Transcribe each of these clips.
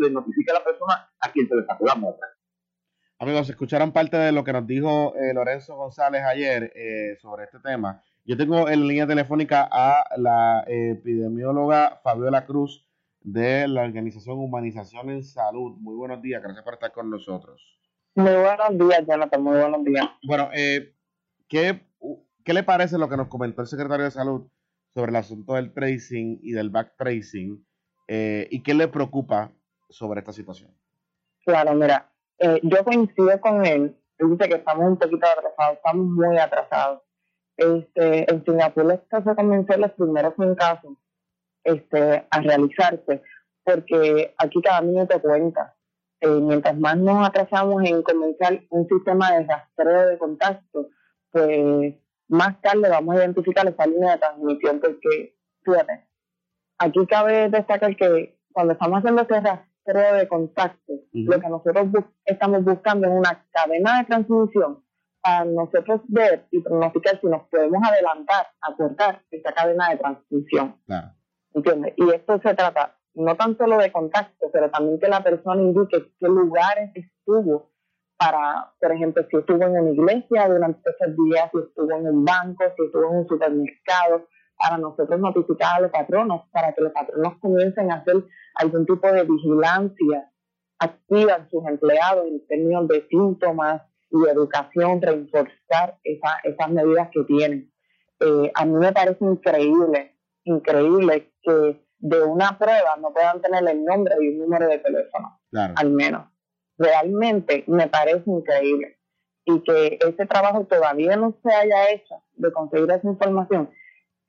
se le notifique a la persona a quien se le sacó la muestra. Amigos, escucharon parte de lo que nos dijo eh, Lorenzo González ayer eh, sobre este tema. Yo tengo en línea telefónica a la epidemióloga Fabiola Cruz de la organización Humanización en Salud. Muy buenos días, gracias por estar con nosotros. Muy buenos días, Jonathan, muy buenos días. Bueno, eh, ¿qué, ¿qué le parece lo que nos comentó el secretario de Salud sobre el asunto del tracing y del back tracing? Eh, ¿Y qué le preocupa sobre esta situación? Claro, mira, eh, yo coincido con él. Él dice que estamos un poquito atrasados, estamos muy atrasados. Este, en Singapur esto se comenzó los primeros 100 casos este, a realizarse, porque aquí cada minuto cuenta. Eh, mientras más nos atrasamos en comenzar un sistema de rastreo de contacto, pues más tarde vamos a identificar esa línea de transmisión, porque fíjate, aquí cabe destacar que cuando estamos haciendo ese rastreo de contacto, lo que nosotros estamos buscando es una cadena de transmisión para nosotros ver y pronosticar si nos podemos adelantar, acortar esa cadena de transmisión. Claro. ¿Entiendes? Y esto se trata no tan solo de contacto, pero también que la persona indique qué lugares estuvo para, por ejemplo, si estuvo en una iglesia durante esos días, si estuvo en un banco, si estuvo en un supermercado, para nosotros notificar a los patronos, para que los patronos comiencen a hacer algún tipo de vigilancia activa en sus empleados en términos de síntomas y educación, reforzar esa, esas medidas que tienen. Eh, a mí me parece increíble increíble que de una prueba no puedan tener el nombre y un número de teléfono, al menos. Realmente me parece increíble. Y que ese trabajo todavía no se haya hecho de conseguir esa información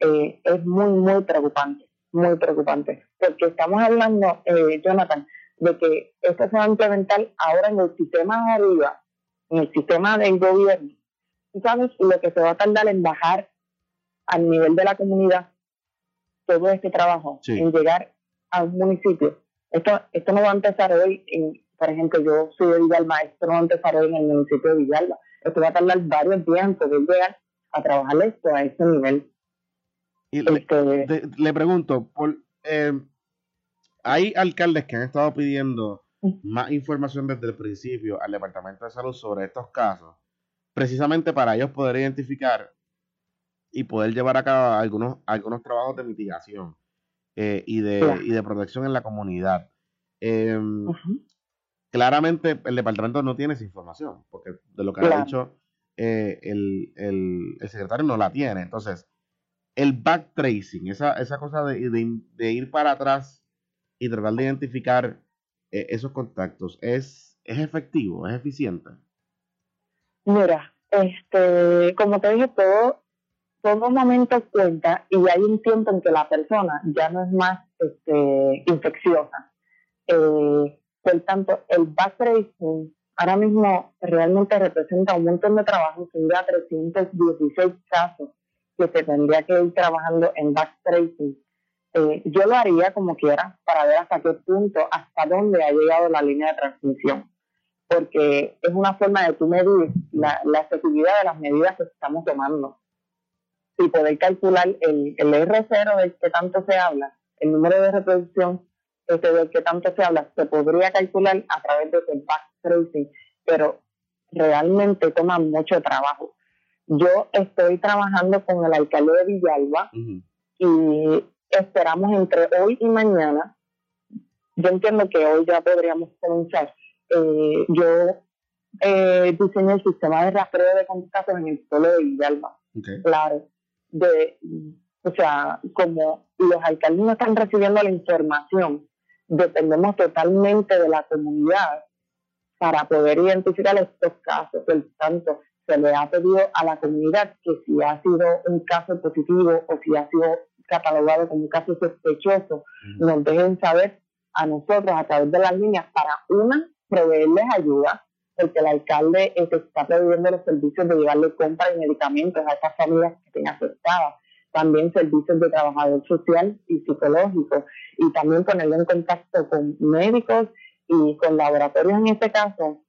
eh, es muy, muy preocupante, muy preocupante. Porque estamos hablando, eh, Jonathan, de que esto se va a implementar ahora en el sistema de arriba, en el sistema del gobierno. ¿Tú sabes lo que se va a tardar en bajar al nivel de la comunidad todo este trabajo en llegar a un municipio. Esto, esto no va a empezar hoy, en, por ejemplo, yo soy de Villalba, esto no va a empezar hoy en el municipio de Villalba. Esto va a tardar varios días antes de llegar a trabajar esto a ese nivel. Y le, este, pregunto, por, eh, hay alcaldes que han estado pidiendo más información desde el principio al Departamento de Salud sobre estos casos, precisamente para ellos poder identificar y poder llevar a cabo algunos, algunos trabajos de mitigación eh, y, de, y de protección en la comunidad. Em, claramente el departamento no tiene esa información, porque de lo que ha dicho eh, el, el, secretario no la tiene. Entonces, el backtracing, esa, esa cosa de, de, ir para atrás y tratar de identificar eh, esos contactos, ¿es, ¿es efectivo, es eficiente? Mira, este, como te dije, todo todo momento cuenta y hay un tiempo en que la persona ya no es más este, infecciosa. Eh, por tanto, el backtracing ahora mismo realmente representa un montón de trabajo, son ya 316 casos que se tendría que ir trabajando en backtracing. Eh, yo lo haría como quiera para ver hasta qué punto, hasta dónde ha llegado la línea de transmisión, porque es una forma de tú medir la, la efectividad de las medidas que estamos tomando y poder calcular el, el R0 del que tanto se habla, el número de reproducción este del que tanto se habla, se podría calcular a través de ese backtracing, pero realmente toma mucho trabajo. Yo estoy trabajando con el alcalde de Villalba y esperamos entre hoy y mañana, yo entiendo que hoy ya podríamos comenzar, eh, yo eh, diseñé el sistema de rastreo de contactos en el pueblo de Villalba. Claro, de, o sea, como los alcaldes no están recibiendo la información, dependemos totalmente de la comunidad para poder identificar estos casos. Por tanto, se le ha pedido a la comunidad que si ha sido un caso positivo o si ha sido catalogado como un caso sospechoso, nos dejen saber a nosotros a través de las líneas para, una, proveerles ayuda porque el alcalde este, está pidiendo los servicios de llevarle compra y medicamentos a estas familias que estén afectadas, también servicios de trabajador social y psicológico, y también ponerlo en contacto con médicos y con laboratorios en este caso,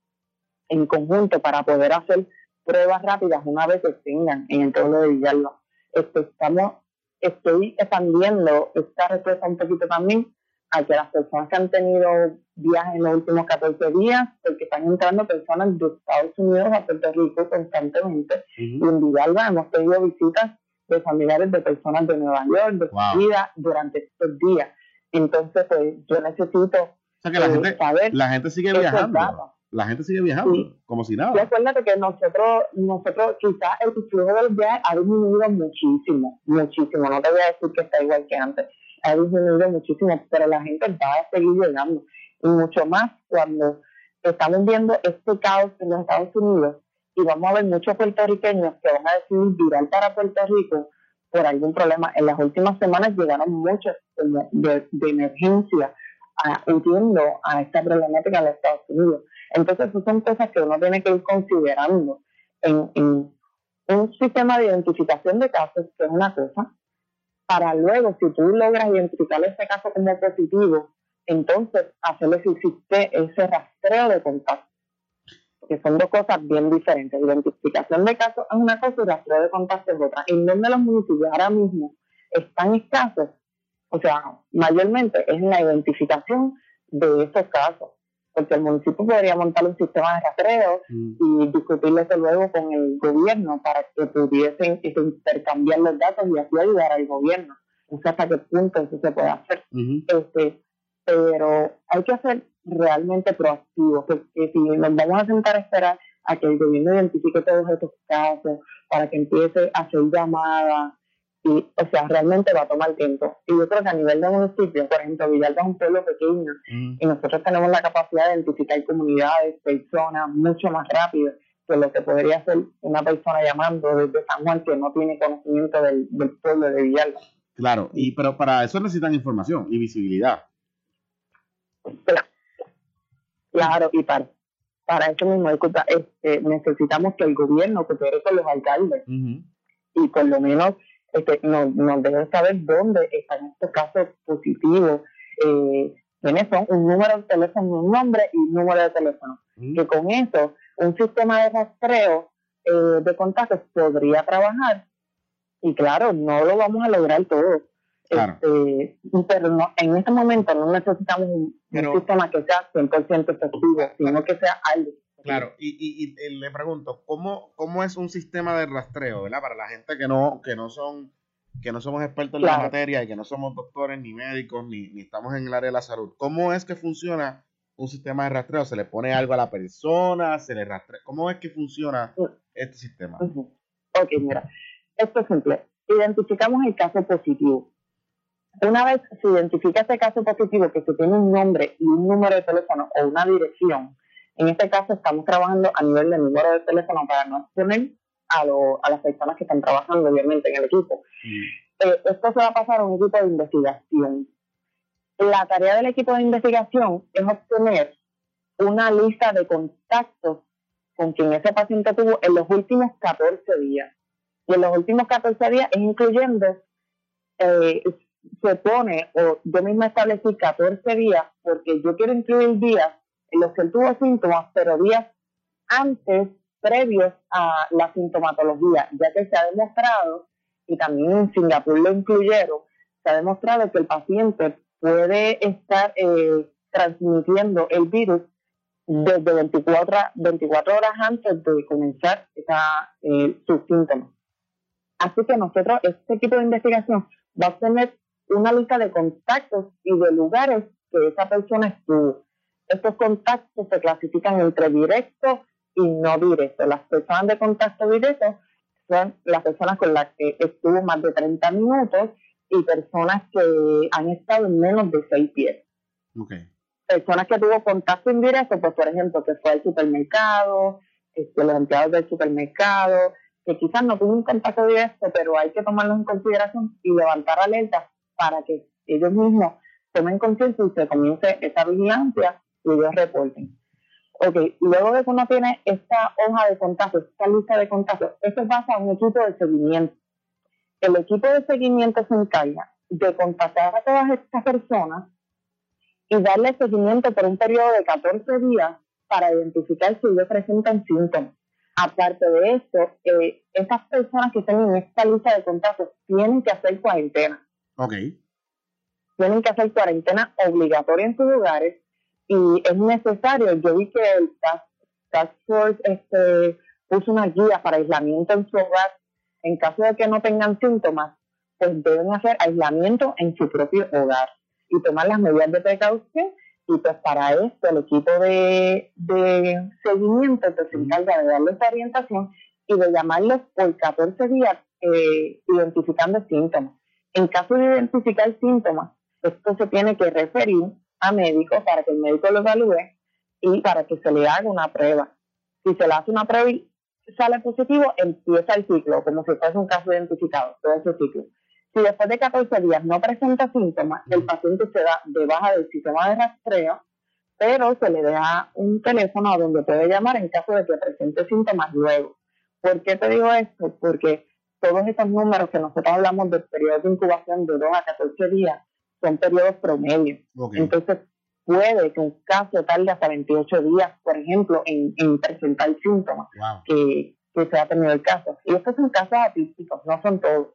en conjunto, para poder hacer pruebas rápidas una vez que tengan en el pueblo de Villalba. Este, estamos, estoy expandiendo esta respuesta un poquito también a que las personas que han tenido viajes en los últimos 14 días, porque están entrando personas de Estados Unidos a Puerto Rico constantemente, y en Villalba hemos tenido visitas de familiares de personas de Nueva York, de Florida, durante estos días. Entonces, pues yo necesito o sea que la, eh, gente, saber la gente sigue viajando. La gente sigue viajando, como si nada. Y acuérdate que nosotros, nosotros quizás el flujo de los viajes ha disminuido muchísimo, muchísimo. No te voy a decir que está igual que antes. Ha disminuido muchísimo, pero la gente va a seguir llegando. Y mucho más cuando estamos viendo este caos en los Estados Unidos y vamos a ver muchos puertorriqueños que van a decidir virar para Puerto Rico por algún problema. En las últimas semanas llegaron muchos de, de emergencia huyendo a esta problemática en los Estados Unidos. Entonces, esas son cosas que uno tiene que ir considerando en, un sistema de identificación de casos, que es una cosa, para luego, si tú logras identificar ese caso como positivo, entonces hacerle si existe ese rastreo de contacto. Que son dos cosas bien diferentes. Identificación de casos es una cosa y rastreo de contacto es otra. En donde los municipios ahora mismo están escasos, o sea, mayormente es en la identificación de esos casos, porque el municipio podría montar un sistema de rastreo mm. y discutirlo eso luego con el gobierno para que pudiesen intercambiar los datos y así ayudar al gobierno. No sé hasta qué punto eso se puede hacer. este, pero hay que ser realmente proactivos, porque si nos vamos a sentar a esperar a que el gobierno identifique todos estos casos, para que empiece a hacer llamadas, y, o sea, realmente va a tomar tiempo. Y yo creo que a nivel de municipio, por ejemplo, Villalba es un pueblo pequeño mm. y nosotros tenemos la capacidad de identificar comunidades, personas mucho más rápido que lo que podría hacer una persona llamando desde San Juan que no tiene conocimiento del, pueblo de Villalba. Claro, y pero para eso necesitan información y visibilidad. Claro, y para, para eso mismo, disculpa, este, necesitamos que el gobierno coopere con los alcaldes y por lo menos este, nos, nos deben saber dónde están estos casos positivos, eh, quiénes son, un número de teléfono, un nombre y un número de teléfono. Mm. Que con eso, un sistema de rastreo eh, de contactos podría trabajar. Y claro, no lo vamos a lograr todo. Este, pero no, en este momento no necesitamos un, sistema que sea 100% efectivo, sino que sea algo Claro, y, y, y, le pregunto, ¿cómo, ¿cómo es un sistema de rastreo, ¿verdad? Para la gente que no, que no son, que no somos expertos en la materia y que no somos doctores ni médicos ni, ni estamos en el área de la salud. ¿Cómo es que funciona un sistema de rastreo? ¿Se le pone algo a la persona? ¿Se le rastrea? ¿Cómo es que funciona este sistema? Ok, mira, esto es simple. Identificamos el caso positivo. Una vez se identifica ese caso positivo, que se tiene un nombre y un número de teléfono o una dirección, en este caso estamos trabajando a nivel de número de teléfono para no exponer a, a las personas que están trabajando obviamente en el equipo. Mm. Eh, esto se va a pasar a un equipo de investigación. La tarea del equipo de investigación es obtener una lista de contactos con quien ese paciente tuvo en los últimos 14 días. Y en los últimos 14 días es incluyendo, eh, se pone, o yo misma establecí 14 días, porque yo quiero incluir días en los que él tuvo síntomas, pero días antes, previos a la sintomatología, ya que se ha demostrado, y también en Singapur lo incluyeron, se ha demostrado que el paciente puede estar eh, transmitiendo el virus desde 24, 24 horas antes de comenzar eh, sus síntomas. Así que nosotros, este equipo de investigación va a tener una lista de contactos y de lugares que esa persona estuvo. Estos contactos se clasifican entre directos y no directos. Las personas de contacto directo son las personas con las que estuvo más de 30 minutos y personas que han estado en menos de 6 pies. Personas que tuvo contacto indirecto, pues por ejemplo, que fue al supermercado, este, los empleados del supermercado, que quizás no tuvo un contacto directo, pero hay que tomarlos en consideración y levantar alertas para que ellos mismos tomen conciencia y se comience esa vigilancia y ellos reporten. Ok, luego de que uno tiene esta hoja de contactos, esta lista de contactos, eso pasa a un equipo de seguimiento. El equipo de seguimiento se encarga de contactar a todas estas personas y darle seguimiento por un periodo de 14 días para identificar si ellos presentan síntomas. Aparte de esto, eh, estas personas que están en esta lista de contactos tienen que hacer cuarentena. Ok tienen que hacer cuarentena obligatoria en sus lugares y es necesario, yo vi que el Task, Force este, puso una guía para aislamiento en su hogar, en caso de que no tengan síntomas, pues deben hacer aislamiento en su propio hogar y tomar las medidas de precaución. Y pues para esto el equipo de, de seguimiento pues, se encarga de darles orientación y de llamarlos por 14 días eh, identificando síntomas. En caso de identificar síntomas, esto se tiene que referir a médico para que el médico lo evalúe y para que se le haga una prueba. Si se le hace una prueba y sale positivo, empieza el ciclo, como si fuese un caso identificado, todo ese ciclo. Si después de 14 días no presenta síntomas, el paciente se da de baja del sistema de rastreo, pero se le da un teléfono a donde puede llamar en caso de que presente síntomas luego. ¿Por qué te digo esto? Porque todos estos números que nosotros hablamos del periodo de incubación de 2 a 14 días son periodos promedios. Entonces, puede que un caso tarde hasta 28 días, por ejemplo, en, presentar síntomas que, se ha tenido el caso. Y estos son casos atípicos, no son todos.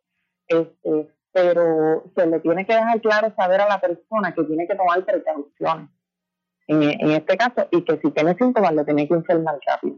Este, pero se le tiene que dejar claro saber a la persona que tiene que tomar precauciones en, en este caso y que si tiene síntomas lo tiene que informar rápido.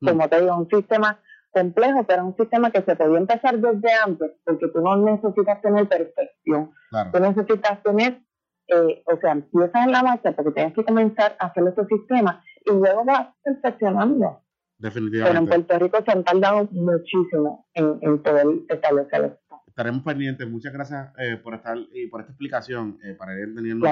Mm. Como te digo, un sistema complejo, pero un sistema que se podía empezar desde antes, porque tú no necesitas tener perfección. Tú necesitas tener, eh, o sea, empiezas en la marcha porque tienes que comenzar a hacer ese sistema y luego vas perfeccionando. Definitivamente. Pero en Puerto Rico se han tardado muchísimo en, en poder establecer esto. Estaremos pendientes. Muchas gracias eh, por estar y por esta explicación eh, para ir entendiendo